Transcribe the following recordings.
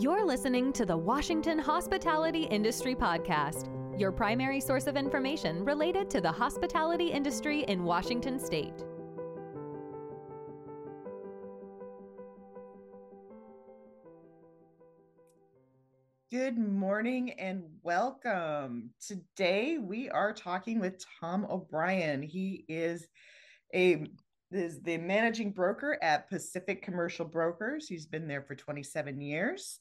You're listening to the Washington Hospitality Industry Podcast, your primary source of information related to the hospitality industry in Washington state. Good morning and welcome. Today we are talking with Tom O'Brien. He is a is the managing broker at Pacific Commercial Brokers. He's been there for 27 years.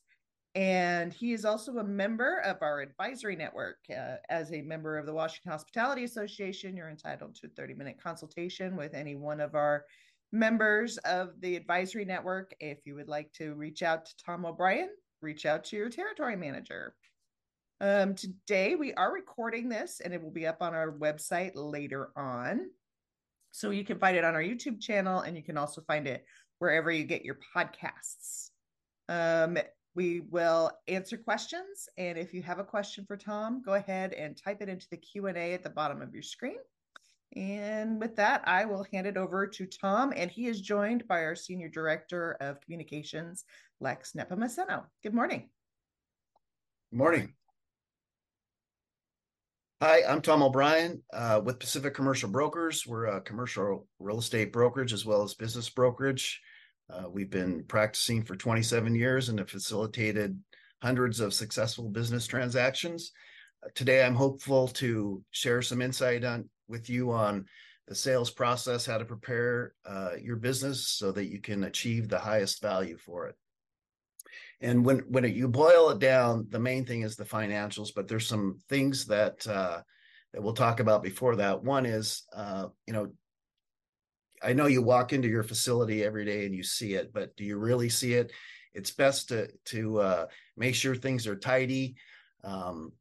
And he is also a member of our advisory network. Uh, as a member of the Washington Hospitality Association, you're entitled to a 30 minute consultation with any one of our members of the advisory network. If you would like to reach out to Tom O'Brien, reach out to your territory manager. Um, today, we are recording this and it will be up on our website later on. So you can find it on our YouTube channel and you can also find it wherever you get your podcasts. Um, we will answer questions and if you have a question for Tom, go ahead and type it into the Q&A at the bottom of your screen. And with that, I will hand it over to Tom, and he is joined by our Senior Director of Communications, Lex Nepomuceno. Good morning. Good morning. Hi, I'm Tom O'Brien uh, with Pacific Commercial Brokers. We're a commercial real estate brokerage as well as business brokerage. Uh, we've been practicing for 27 years and have facilitated hundreds of successful business transactions. Uh, today, I'm hopeful to share some insight on with you on the sales process, how to prepare uh, your business so that you can achieve the highest value for it. And when when it, you boil it down, the main thing is the financials. But there's some things that uh, that we'll talk about before that. One is, uh, you know, I know you walk into your facility every day and you see it, but do you really see it? It's best to to uh, make sure things are tidy, um,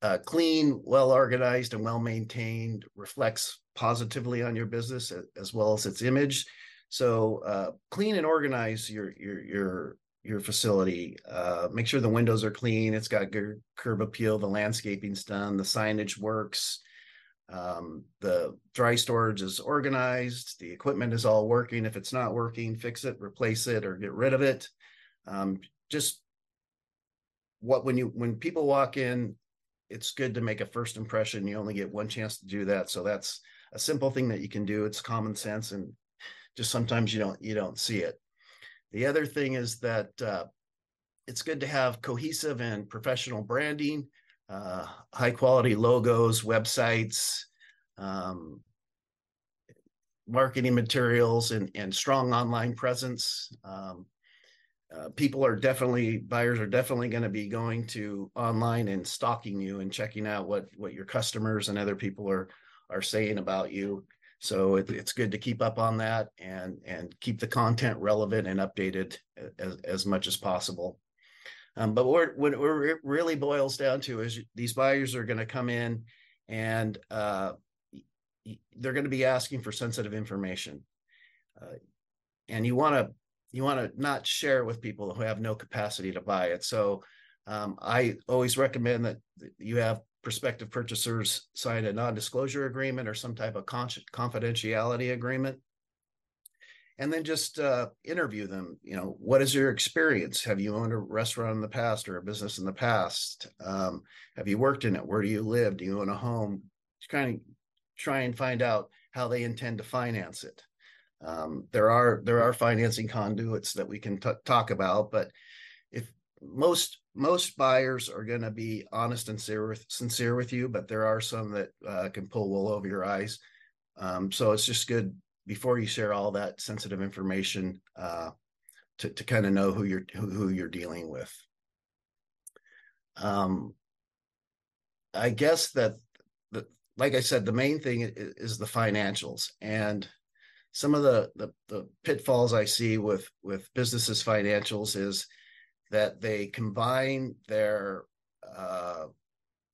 uh, clean, well organized, and well maintained. Reflects positively on your business as well as its image. So uh, clean and organize your your your your facility. Uh, make sure the windows are clean. It's got good curb appeal. The landscaping's done. The signage works. Um, the dry storage is organized. The equipment is all working. If it's not working, fix it, replace it, or get rid of it. Um, just what when you when people walk in, it's good to make a first impression. You only get one chance to do that, so that's a simple thing that you can do. It's common sense, and just sometimes you don't you don't see it. The other thing is that uh, it's good to have cohesive and professional branding, uh, high quality logos, websites, um, marketing materials, and, and strong online presence. Um, uh, people are definitely buyers are definitely going to be going to online and stalking you and checking out what what your customers and other people are are saying about you so it, it's good to keep up on that and and keep the content relevant and updated as, as much as possible. Um, but what, what it really boils down to is these buyers are going to come in and uh, they're going to be asking for sensitive information, uh, and you want to you want to not share it with people who have no capacity to buy it. So um, I always recommend that you have prospective purchasers sign a non-disclosure agreement or some type of confidentiality agreement and then just uh, interview them you know what is your experience? Have you owned a restaurant in the past or a business in the past? Um, have you worked in it? Where do you live? Do you own a home? Just kind of try and find out how they intend to finance it. Um, there are there are financing conduits that we can t- talk about but if most most buyers are going to be honest and sincere with, sincere with you, but there are some that uh, can pull wool over your eyes. Um, so it's just good before you share all that sensitive information uh, to to kind of know who you're who, who you're dealing with. Um, I guess that the like I said, the main thing is, is the financials and some of the, the the pitfalls I see with with businesses financials is that they combine their uh,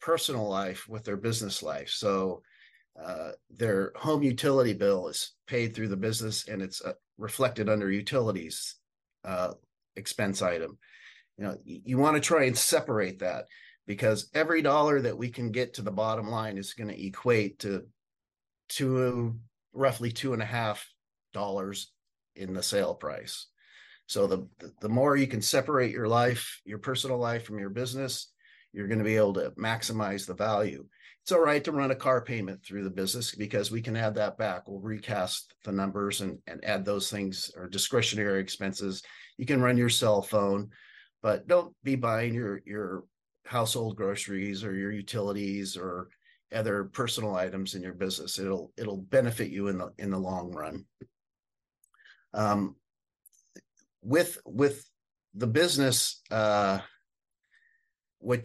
personal life with their business life. So uh, their home utility bill is paid through the business and it's uh, reflected under utilities uh, expense item. You know, you want to try and separate that because every dollar that we can get to the bottom line is going to equate to to roughly two and a half dollars in the sale price. So the the more you can separate your life, your personal life from your business, you're going to be able to maximize the value. It's all right to run a car payment through the business because we can add that back. We'll recast the numbers and, and add those things or discretionary expenses. You can run your cell phone, but don't be buying your your household groceries or your utilities or other personal items in your business. It'll it'll benefit you in the in the long run. Um, with with the business, uh, what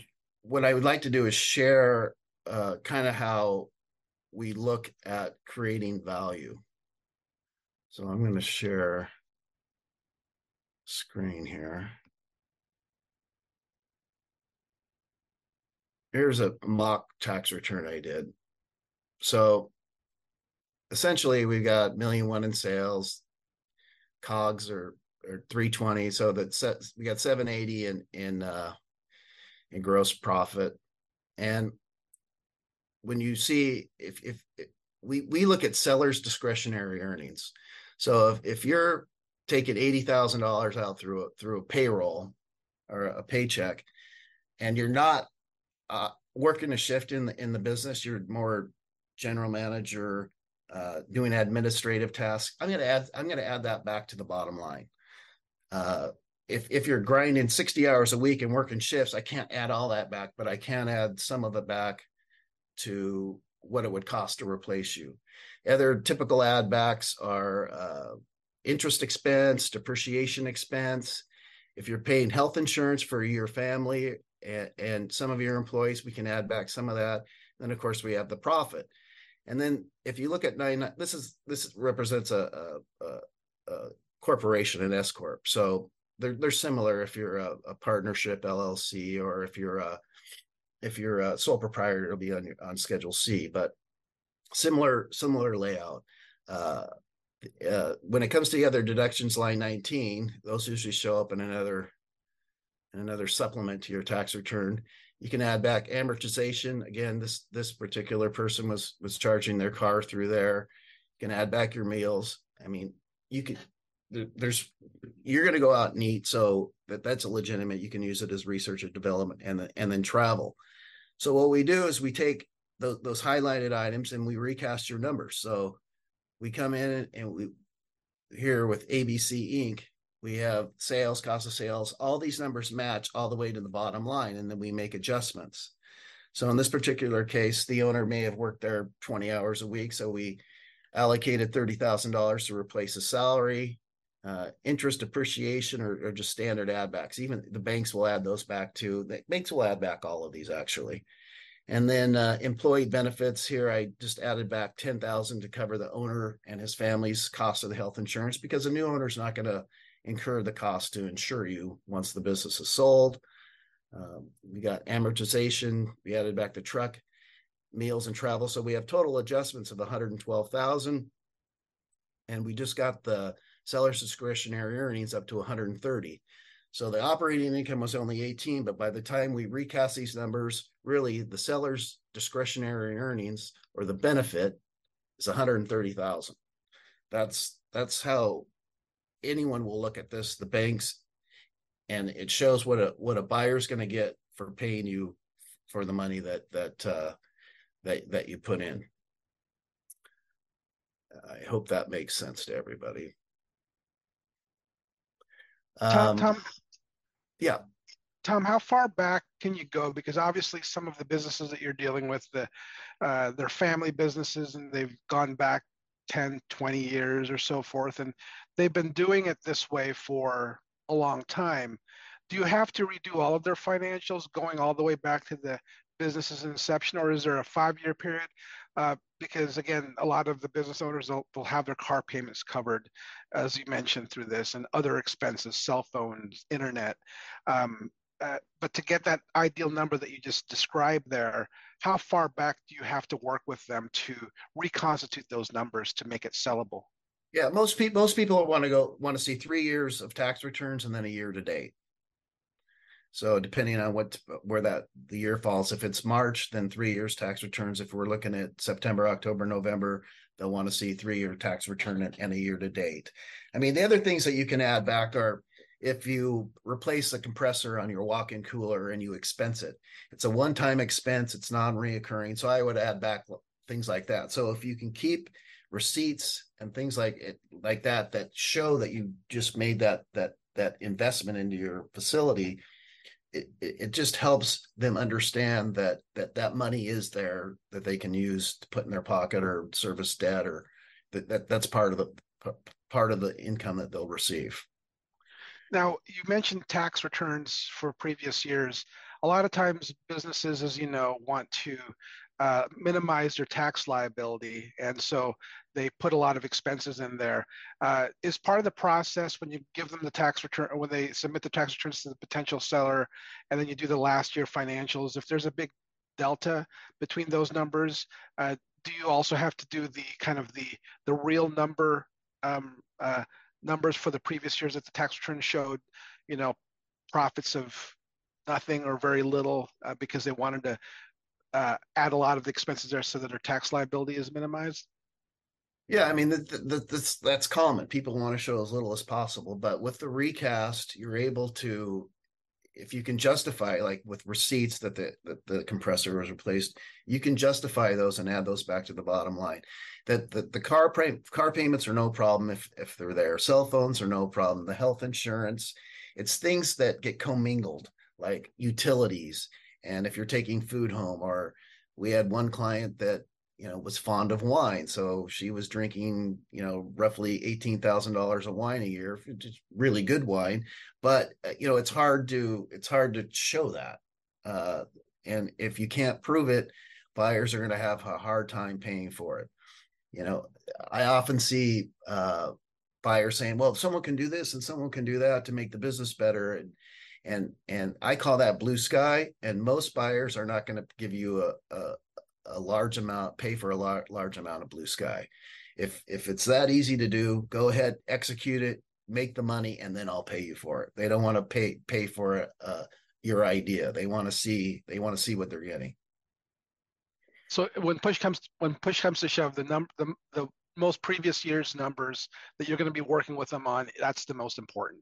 what I would like to do is share uh, kind of how we look at creating value. So I'm going to share screen here. Here's a mock tax return I did. So essentially, we've got million one in sales. COGS are, are 320. So that sets we got 780 in in uh, in gross profit. And when you see if if, if we we look at sellers discretionary earnings. So if, if you're taking eighty thousand dollars out through a through a payroll or a paycheck, and you're not uh, working a shift in the in the business, you're more general manager, uh, doing administrative tasks. I'm gonna add I'm gonna add that back to the bottom line. Uh, if if you're grinding 60 hours a week and working shifts, I can't add all that back, but I can add some of it back to what it would cost to replace you. Other typical add backs are uh, interest expense, depreciation expense. If you're paying health insurance for your family and, and some of your employees, we can add back some of that. Then, of course, we have the profit. And then, if you look at nine, this is this represents a, a, a, a corporation, an S corp. So they're they're similar if you're a, a partnership LLC or if you're a if you're a sole proprietor, it'll be on on Schedule C. But similar similar layout. Uh, uh, when it comes to the other deductions, line 19, those usually show up in another in another supplement to your tax return. You can add back amortization. Again, this this particular person was was charging their car through there. You can add back your meals. I mean, you can there's you're going to go out and eat so that that's a legitimate you can use it as research and development and the, and then travel. So what we do is we take those, those highlighted items and we recast your numbers. So we come in and we here with abc inc we have sales cost of sales all these numbers match all the way to the bottom line and then we make adjustments. So in this particular case the owner may have worked there 20 hours a week so we allocated $30,000 to replace a salary uh, interest depreciation or, or, just standard add backs. Even the banks will add those back too. The banks will add back all of these actually. And then uh, employee benefits here, I just added back 10,000 to cover the owner and his family's cost of the health insurance because the new owner is not going to incur the cost to insure you once the business is sold. Um, we got amortization. We added back the truck, meals and travel. So we have total adjustments of 112,000. And we just got the seller's discretionary earnings up to 130. So the operating income was only 18, but by the time we recast these numbers, really the seller's discretionary earnings or the benefit is 130,000. That's that's how anyone will look at this, the banks, and it shows what a what a buyer's going to get for paying you for the money that that uh, that that you put in. I hope that makes sense to everybody. Tom, um, Tom, yeah. Tom, how far back can you go? Because obviously, some of the businesses that you're dealing with, the uh, they're family businesses, and they've gone back 10, 20 years or so forth, and they've been doing it this way for a long time. Do you have to redo all of their financials going all the way back to the business's inception, or is there a five-year period? Uh, because again, a lot of the business owners will, will have their car payments covered, as you mentioned through this, and other expenses, cell phones, internet. Um, uh, but to get that ideal number that you just described there, how far back do you have to work with them to reconstitute those numbers to make it sellable? Yeah, most people most people want to go want to see three years of tax returns and then a year to date. So depending on what where that the year falls, if it's March, then three years tax returns. If we're looking at September, October, November, they'll want to see three year tax return and, a year to date. I mean, the other things that you can add back are if you replace a compressor on your walk-in cooler and you expense it. It's a one-time expense, it's non-reoccurring. So I would add back things like that. So if you can keep receipts and things like it like that that show that you just made that that that investment into your facility, it, it just helps them understand that that that money is there that they can use to put in their pocket or service debt or that, that that's part of the part of the income that they'll receive now, you mentioned tax returns for previous years. A lot of times, businesses, as you know, want to uh, minimize their tax liability, and so they put a lot of expenses in there. Uh, is part of the process when you give them the tax return, when they submit the tax returns to the potential seller, and then you do the last year financials. If there's a big delta between those numbers, uh, do you also have to do the kind of the the real number um, uh, numbers for the previous years that the tax return showed, you know, profits of nothing or very little uh, because they wanted to uh, add a lot of the expenses there so that their tax liability is minimized? Yeah, I mean the, the, that's that's common. People want to show as little as possible, but with the recast, you're able to if you can justify like with receipts that the that the compressor was replaced you can justify those and add those back to the bottom line that the, the car pay, car payments are no problem if if they're there cell phones are no problem the health insurance it's things that get commingled like utilities and if you're taking food home or we had one client that you know was fond of wine so she was drinking you know roughly $18000 of wine a year really good wine. But uh, you know it's hard to it's hard to show that uh, and if you can't prove it buyers are going to have a hard time paying for it. You know i often see uh, buyers saying well if someone can do this and someone can do that to make the business better and and and i call that blue sky and most buyers are not going to give you a, a a large amount, pay for a lar- large amount of blue sky. If if it's that easy to do, go ahead, execute it, make the money, and then I'll pay you for it. They don't want to pay pay for uh, your idea. They want to see they want to see what they're getting. So when push comes when push comes to shove, the number the the most previous year's numbers that you're going to be working with them on, that's the most important.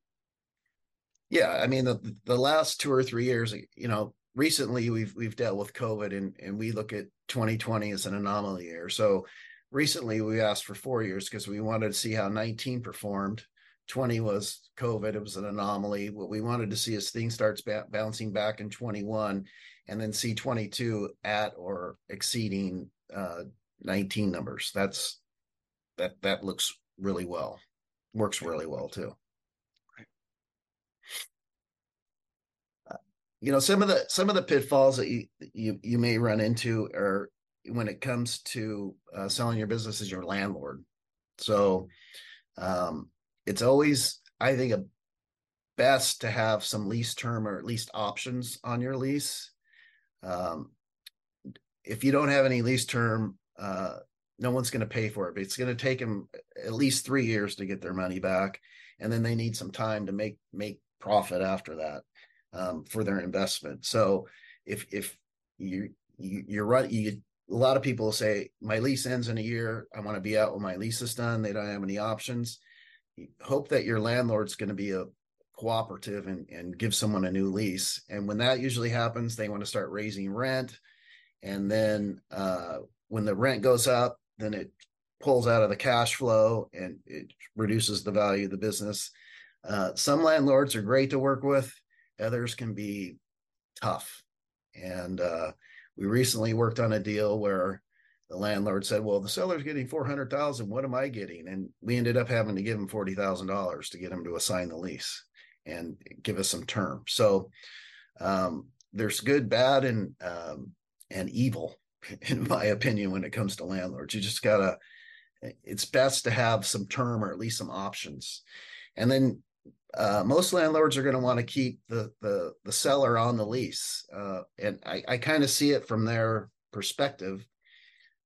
Yeah, I mean the the last two or three years, you know, recently we've we've dealt with COVID and and we look at 2020 as an anomaly year. So recently we asked for four years because we wanted to see how 19 performed. 20 was COVID; it was an anomaly. What we wanted to see is things starts ba- bouncing back in 21, and then see 22 at or exceeding uh, 19 numbers. That's that that looks really well, works really well too. You know some of the some of the pitfalls that you you, you may run into are when it comes to uh, selling your business as your landlord. So um, it's always i think a best to have some lease term or at least options on your lease. Um, if you don't have any lease term uh, no one's going to pay for it but it's going to take them at least three years to get their money back and then they need some time to make make profit after that um, for their investment. So if if you, you you're right, you a lot of people say my lease ends in a year. I want to be out when my lease is done. They don't have any options. Hope that your landlord's going to be a cooperative and, and give someone a new lease. And when that usually happens, they want to start raising rent. And then uh, when the rent goes up, then it pulls out of the cash flow and it reduces the value of the business. Uh, some landlords are great to work with others can be tough. And uh, we recently worked on a deal where the landlord said, "Well, the seller's getting four hundred thousand. What am I getting?" And we ended up having to give him forty thousand dollars to get him to assign the lease and give us some term. So um, there's good, bad, and um, and evil, in my opinion, when it comes to landlords. You just gotta. It's best to have some term or at least some options, and then uh, most landlords are going to want to keep the, the the seller on the lease, uh, and I, I kind of see it from their perspective.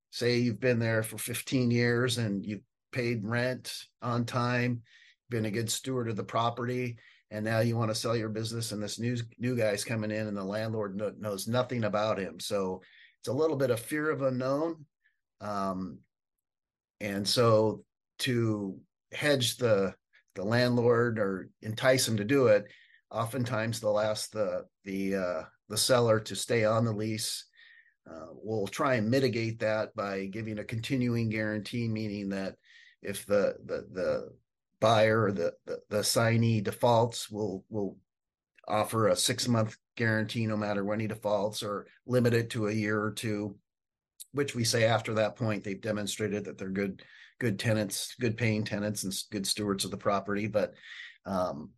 Say you've been there for 15 years and you've paid rent on time, been a good steward of the property, and now you want to sell your business, and this new new guy's coming in, and the landlord no, knows nothing about him. So it's a little bit of fear of unknown, um, and so to hedge the the landlord or entice them to do it, oftentimes they'll ask the the uh, the seller to stay on the lease. Uh, we'll try and mitigate that by giving a continuing guarantee, meaning that if the the the buyer or the the, the signee defaults, we'll we'll offer a six month guarantee no matter when he defaults, or limit it to a year or two. Which we say after that point they've demonstrated that they're good good tenants, good paying tenants, and good stewards of the property. But um,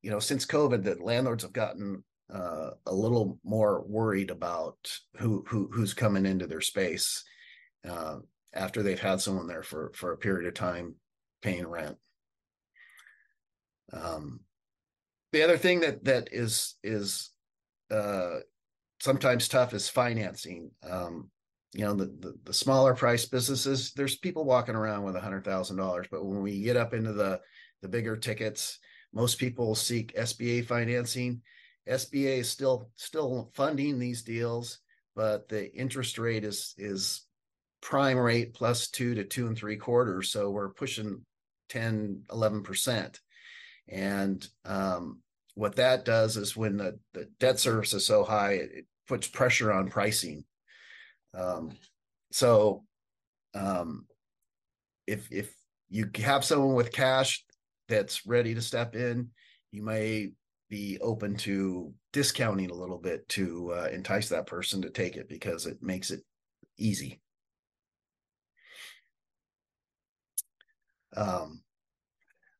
you know, since COVID, that landlords have gotten uh, a little more worried about who who who's coming into their space uh, after they've had someone there for for a period of time paying rent. Um, the other thing that that is is uh, sometimes tough is financing. Um, you know, the, the, the smaller price businesses, there's people walking around with a hundred thousand dollars, but when we get up into the the bigger tickets, most people seek SBA financing. SBA is still still funding these deals, but the interest rate is is prime rate plus two to two and three quarters. So we're pushing 10, 11%. And um, what that does is when the, the debt service is so high, it, it puts pressure on pricing. Um, so um, if if you have someone with cash that's ready to step in, you may be open to discounting a little bit to uh, entice that person to take it because it makes it easy. Um,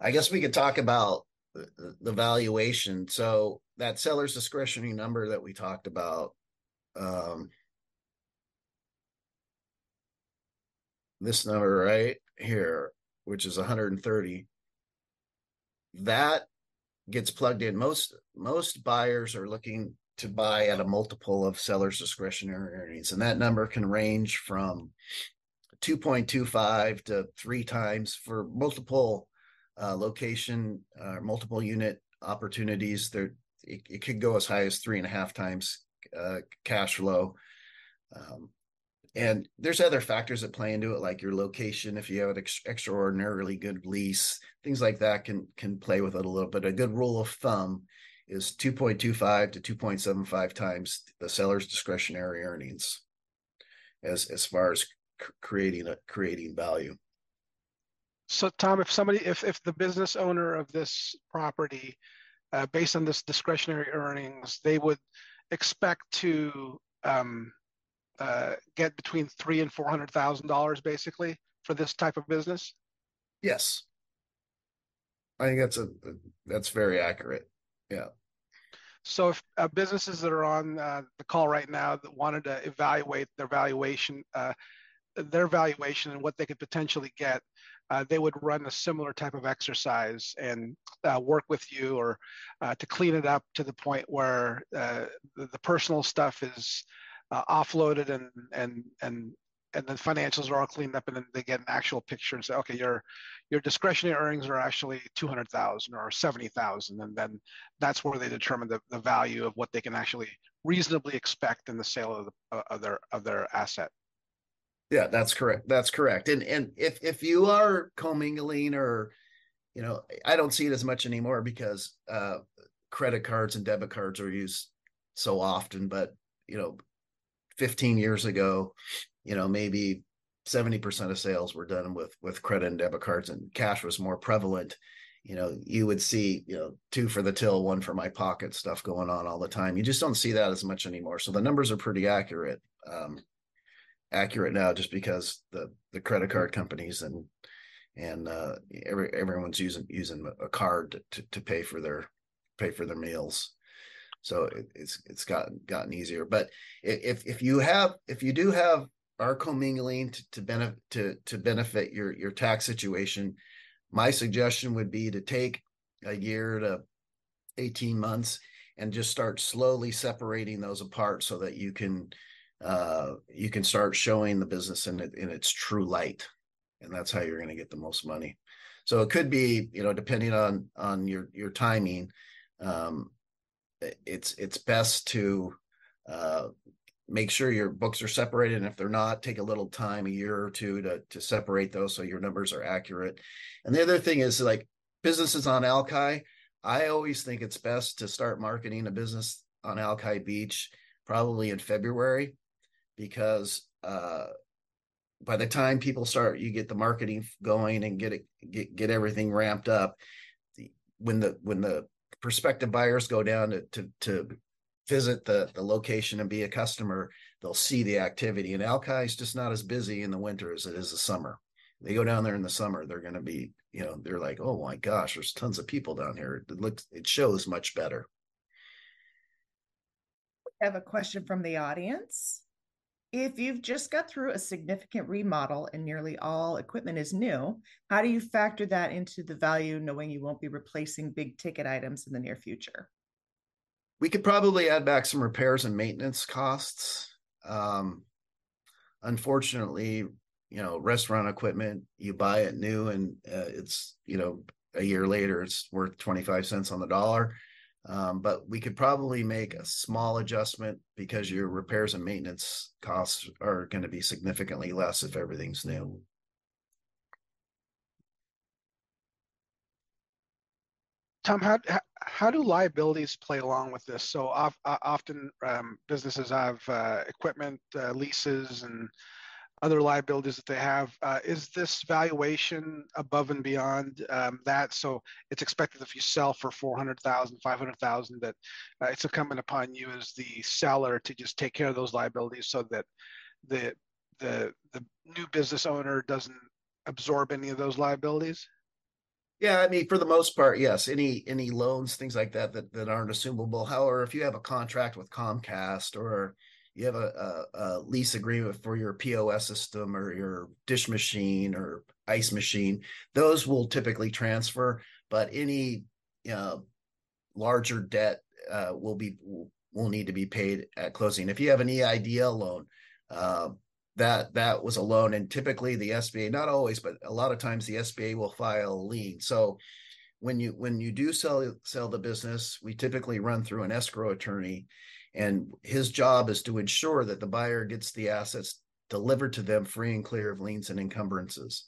I guess we could talk about the, valuation. So that seller's discretionary number that we talked about, um, this number right here, which is 130, that gets plugged in. Most most buyers are looking to buy at a multiple of seller's discretionary earnings, and that number can range from 2.25 to three times for multiple uh, location, uh, multiple unit opportunities. There, it, it, could go as high as three and a half times uh, cash flow. Um, and there's other factors that play into it, like your location. If you have an ex- extraordinarily good lease, things like that can can play with it a little bit. A good rule of thumb is 2.25 to 2.75 times the seller's discretionary earnings, as as far as creating a creating value. So, Tom, if somebody, if if the business owner of this property, uh, based on this discretionary earnings, they would expect to um, uh, get between three and four hundred thousand dollars, basically, for this type of business. Yes, I think that's a that's very accurate. Yeah. So, if uh, businesses that are on uh, the call right now that wanted to evaluate their valuation, uh, their valuation and what they could potentially get, uh, they would run a similar type of exercise and uh, work with you or uh, to clean it up to the point where uh, the, the, personal stuff is uh, offloaded and and and and the financials are all cleaned up and then they get an actual picture and say okay your your discretionary earnings are actually 200,000 or 70,000 and then that's where they determine the, the value of what they can actually reasonably expect in the sale of, the, of their of their asset yeah, that's correct. That's correct. And and if if you are commingling or you know, I don't see it as much anymore because uh credit cards and debit cards are used so often, but you know, 15 years ago, you know, maybe 70% of sales were done with with credit and debit cards and cash was more prevalent. You know you would see you know two for the till one for my pocket stuff going on all the time. You just don't see that as much anymore. So the numbers are pretty accurate um, accurate now just because the the credit card companies and and uh, every everyone's using using a card to, to pay for their pay for their meals so it, it's it's gotten gotten easier. But if if you have if you do have our commingling to, to benefit to to benefit your your tax situation my suggestion would be to take a year to 18 months and just start slowly separating those apart so that you can uh, you can start showing the business in, it, in its true light. And that's how you're going to get the most money. So it could be you know depending on on your your timing um it's it's best to uh make sure your books are separated. And if they're not, take a little time, a year or two to, to separate those so your numbers are accurate. And the other thing is like businesses on Alki, I always think it's best to start marketing a business on Alki Beach probably in February because uh, by the time people start, you get the marketing going and get it get get everything ramped up. When the when the prospective buyers go down to to, to visit the the location and be a customer, they'll see the activity. And Alki is just not as busy in the winter as it is the summer. They go down there in the summer, they're going to be, you know, they're like, oh my gosh, there's tons of people down here. It looks, it shows much better. I have a question from the audience. If you've just got through a significant remodel and nearly all equipment is new, how do you factor that into the value knowing you won't be replacing big ticket items in the near future? We could probably add back some repairs and maintenance costs. Um, unfortunately, you know, restaurant equipment, you buy it new and uh, it's, you know, a year later, it's worth 25 cents on the dollar. Um, but we could probably make a small adjustment because your repairs and maintenance costs are going to be significantly less if everything's new. Tom, how how do liabilities play along with this? So often um, businesses have uh, equipment uh, leases and other liabilities that they have. Uh, is this valuation above and beyond um, that? So it's expected if you sell for 400,000, 500,000 that uh, it's incumbent upon you as the seller to just take care of those liabilities so that the the the new business owner doesn't absorb any of those liabilities. Yeah, I mean, for the most part, yes. Any any loans, things like that, that that aren't assumable. However, if you have a contract with Comcast or you have a, a, a, lease agreement for your POS system or your dish machine or ice machine, those will typically transfer. But any larger debt uh, will be will need to be paid at closing. If you have an EIDL loan, uh, that that was a loan, and typically the SBA, not always, but a lot of times the SBA will file a lien. So when you when you do sell sell the business, we typically run through an escrow attorney and his job is to ensure that the buyer gets the assets delivered to them free and clear of liens and encumbrances.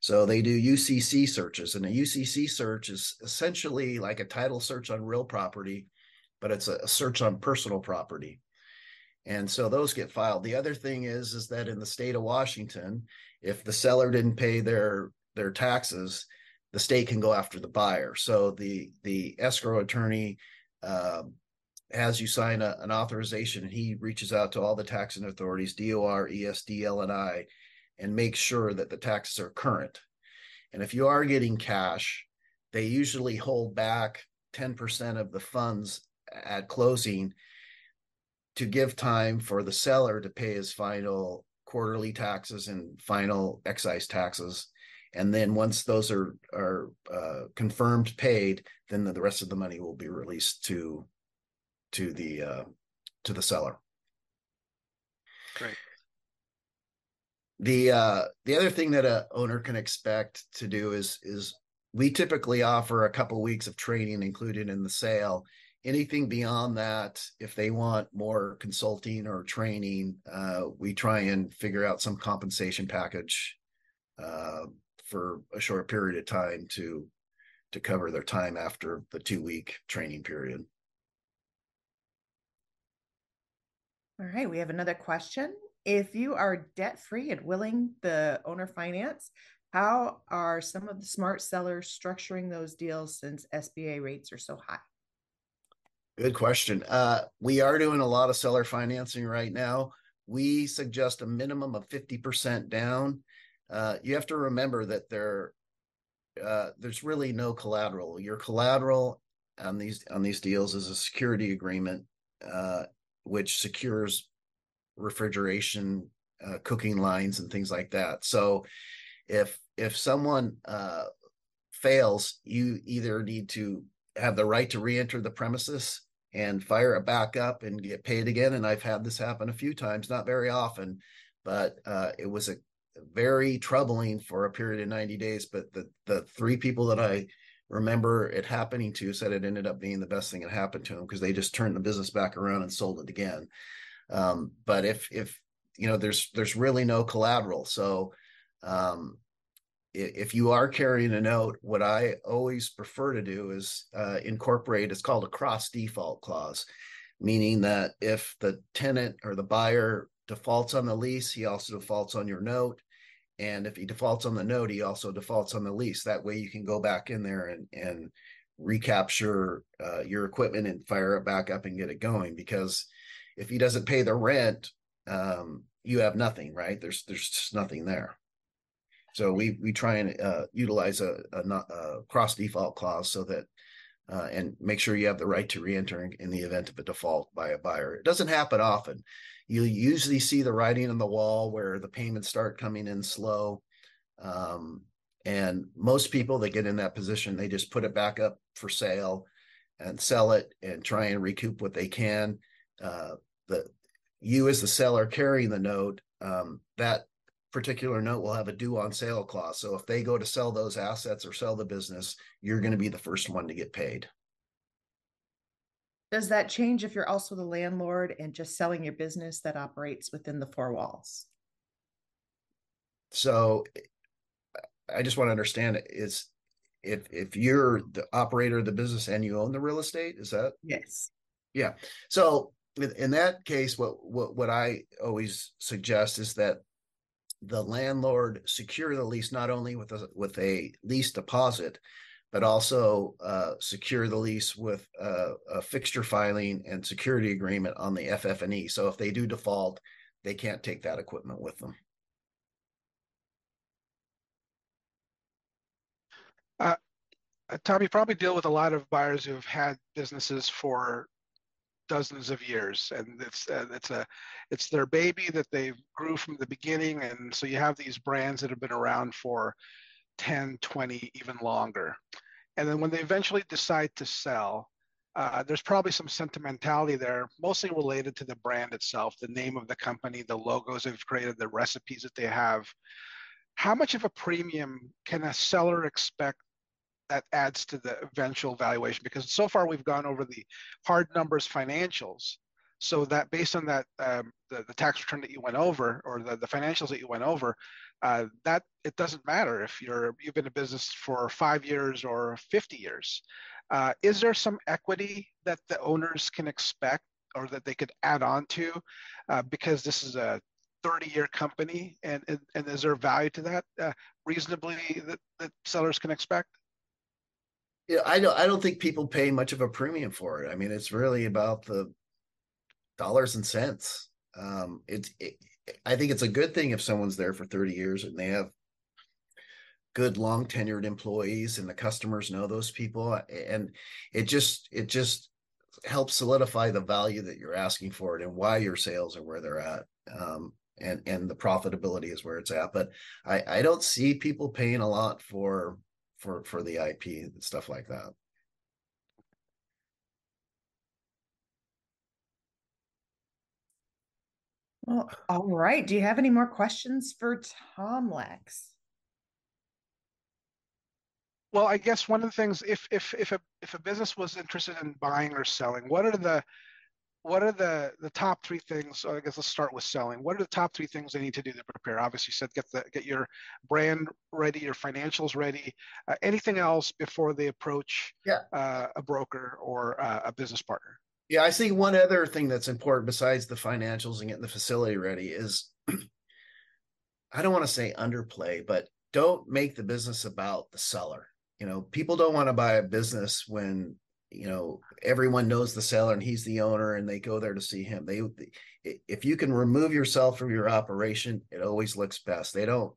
So they do UCC searches, and a UCC search is essentially like a title search on real property, but it's a, search on personal property. And so those get filed. The other thing is, is that in the state of Washington, if the seller didn't pay their their taxes, the state can go after the buyer. So the the escrow attorney uh, as you sign a, an authorization and he reaches out to all the taxing authorities dor lni and I) and makes sure that the taxes are current. And if you are getting cash they usually hold back 10% of the funds at closing to give time for the seller to pay his final quarterly taxes and final excise taxes. And then once those are are uh, confirmed paid then the, the rest of the money will be released to to the uh, to the seller. Great. The uh, the other thing that a owner can expect to do is is we typically offer a couple weeks of training included in the sale. Anything beyond that, if they want more consulting or training, uh, we try and figure out some compensation package uh, for a short period of time to to cover their time after the two week training period. All right, we have another question. If you are debt free and willing the owner finance, how are some of the smart sellers structuring those deals since SBA rates are so high? Good question. Uh, we are doing a lot of seller financing right now. We suggest a minimum of 50% down. Uh, you have to remember that there, uh, there's really no collateral. Your collateral on these on these deals is a security agreement, uh, which secures refrigeration, uh, cooking lines, and things like that. So if if someone uh, fails, you either need to have the right to re-enter the premises and fire it back up and get paid again. And I've had this happen a few times, not very often, but uh, it was a very troubling for a period of 90 days. But the the three people that I remember it happening to said it ended up being the best thing that happened to them because they just turned the business back around and sold it again. Um, but if if you know there's there's really no collateral, so um, if you are carrying a note, what I always prefer to do is uh, incorporate. It's called a cross default clause, meaning that if the tenant or the buyer defaults on the lease, he also defaults on your note. And if he defaults on the note, he also defaults on the lease. That way you can go back in there and, and recapture uh, your equipment and fire it back up and get it going. Because if he doesn't pay the rent, um, you have nothing, right? There's there's just nothing there. So we we try and uh, utilize a, a, a, cross default clause so that uh, and make sure you have the right to reenter in, in the event of a default by a buyer. It doesn't happen often you usually see the writing on the wall where the payments start coming in slow. Um, and most people that get in that position, they just put it back up for sale and sell it and try and recoup what they can. Uh, the you as the seller carrying the note, um, that particular note will have a due on sale clause. So if they go to sell those assets or sell the business, you're going to be the first one to get paid. Does that change if you're also the landlord and just selling your business that operates within the four walls? So I just want to understand it is if if you're the operator of the business and you own the real estate, is that yes. Yeah. So in that case, what what what I always suggest is that the landlord secure the lease not only with a with a lease deposit, but also uh, secure the lease with a, a, fixture filing and security agreement on the FF&E. So if they do default, they can't take that equipment with them. Uh, uh Tom, you probably deal with a lot of buyers who've had businesses for dozens of years, and it's uh, it's a it's their baby that they grew from the beginning, and so you have these brands that have been around for 10, 20, even longer. And then when they eventually decide to sell, uh, there's probably some sentimentality there, mostly related to the brand itself, the name of the company, the logos they've created, the recipes that they have. How much of a premium can a seller expect that adds to the eventual valuation? Because so far we've gone over the hard numbers financials. So that based on that, um, the, the tax return that you went over or the, the financials that you went over, uh, that it doesn't matter if you're you've been in business for five years or 50 years. Uh, is there some equity that the owners can expect or that they could add on to uh, because this is a 30 year company and, and, and is there value to that uh, reasonably that, that sellers can expect? Yeah, I don't. I don't think people pay much of a premium for it. I mean, it's really about the dollars and cents. Um, it's it, I think it's a good thing if someone's there for 30 years and they have good long tenured employees and the customers know those people. And it just it just helps solidify the value that you're asking for it and why your sales are where they're at um, and and the profitability is where it's at. But i i don't see people paying a lot for for for the ip and stuff like that Well, all right. Do you have any more questions for Tom Lex? Well, I guess one of the things, if if if a if a business was interested in buying or selling, what are the what are the the top three things? I guess let's start with selling. What are the top three things they need to do to prepare? Obviously, you said get the get your brand ready, your financials ready. Uh, anything else before they approach yeah. uh, a broker or uh, a business partner? Yeah, I think one other thing that's important besides the financials and getting the facility ready is I don't want to say underplay, but don't make the business about the seller. You know, people don't want to buy a business when you know everyone knows the seller and he's the owner and they go there to see him. They if you can remove yourself from your operation, it always looks best. They don't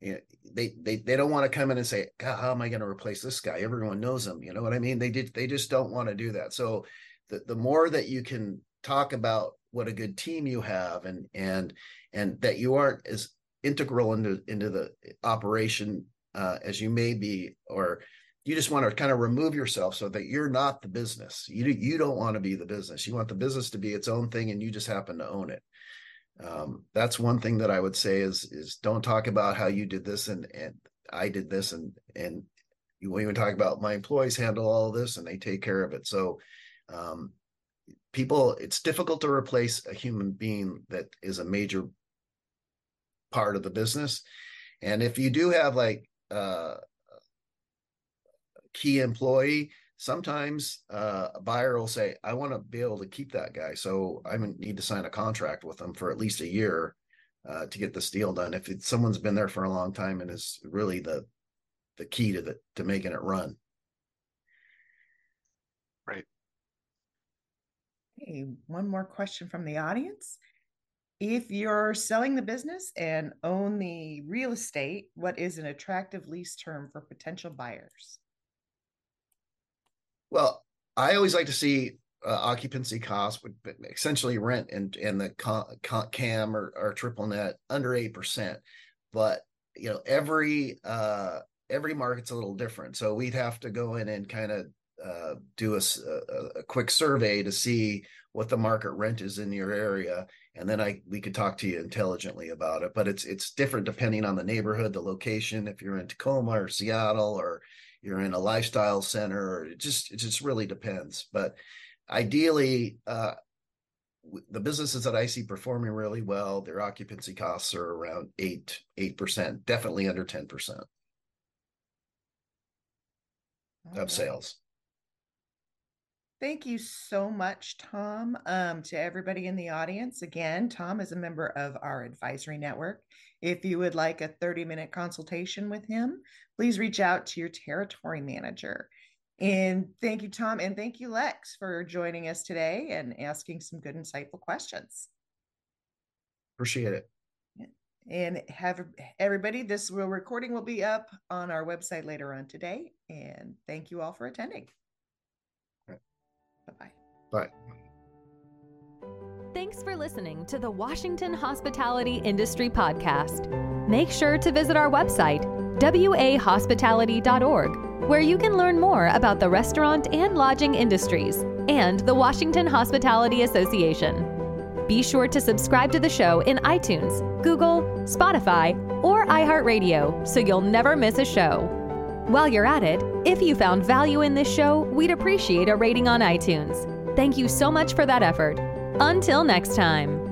you know, they they they don't want to come in and say, god how am I going to replace this guy? Everyone knows him. You know what I mean? They did they just don't want to do that. So the, the more that you can talk about what a good team you have and and and that you aren't as integral into into the operation uh, as you may be or you just want to kind of remove yourself so that you're not the business. You you don't want to be the business. You want the business to be its own thing and you just happen to own it. Um, that's one thing that i would say is is don't talk about how you did this and and i did this and and you won't even talk about my employees handle all of this and they take care of it. So um, people it's difficult to replace a human being that is a major part of the business. And if you do have like uh, a key employee sometimes uh, a buyer will say i want to be able to keep that guy so i need to sign a contract with them for at least a year uh, to get this deal done. If someone's been there for a long time and is really the the key to the to making it run Okay, one more question from the audience. If you're selling the business and own the real estate, what is an attractive lease term for potential buyers? Well, I always like to see uh, occupancy costs, would essentially rent and and the CAM or, or triple net under eight percent. But you know, every uh, every market's a little different, so we'd have to go in and kind of uh, do a, a, a, quick survey to see what the market rent is in your area and then i we could talk to you intelligently about it. But it's it's different depending on the neighborhood the location. If you're in tacoma or seattle or you're in a lifestyle center or it just it just really depends. But ideally uh, the businesses that i see performing really well their occupancy costs are around 8 8% definitely under 10% of sales Thank you so much, Tom. Um, to everybody in the audience, again, Tom is a member of our advisory network. If you would like a 30 minute consultation with him, please reach out to your territory manager. And thank you, Tom. And thank you, Lex, for joining us today and asking some good, insightful questions. Appreciate it. And have everybody, this recording will be up on our website later on today. And thank you all for attending. Bye bye. Bye. Thanks for listening to the Washington Hospitality Industry Podcast. Make sure to visit our website, wahospitality.org, where you can learn more about the restaurant and lodging industries and the Washington Hospitality Association. Be sure to subscribe to the show in iTunes, Google, Spotify, or iHeartRadio so you'll never miss a show. While you're at it, if you found value in this show, we'd appreciate a rating on iTunes. Thank you so much for that effort. Until next time.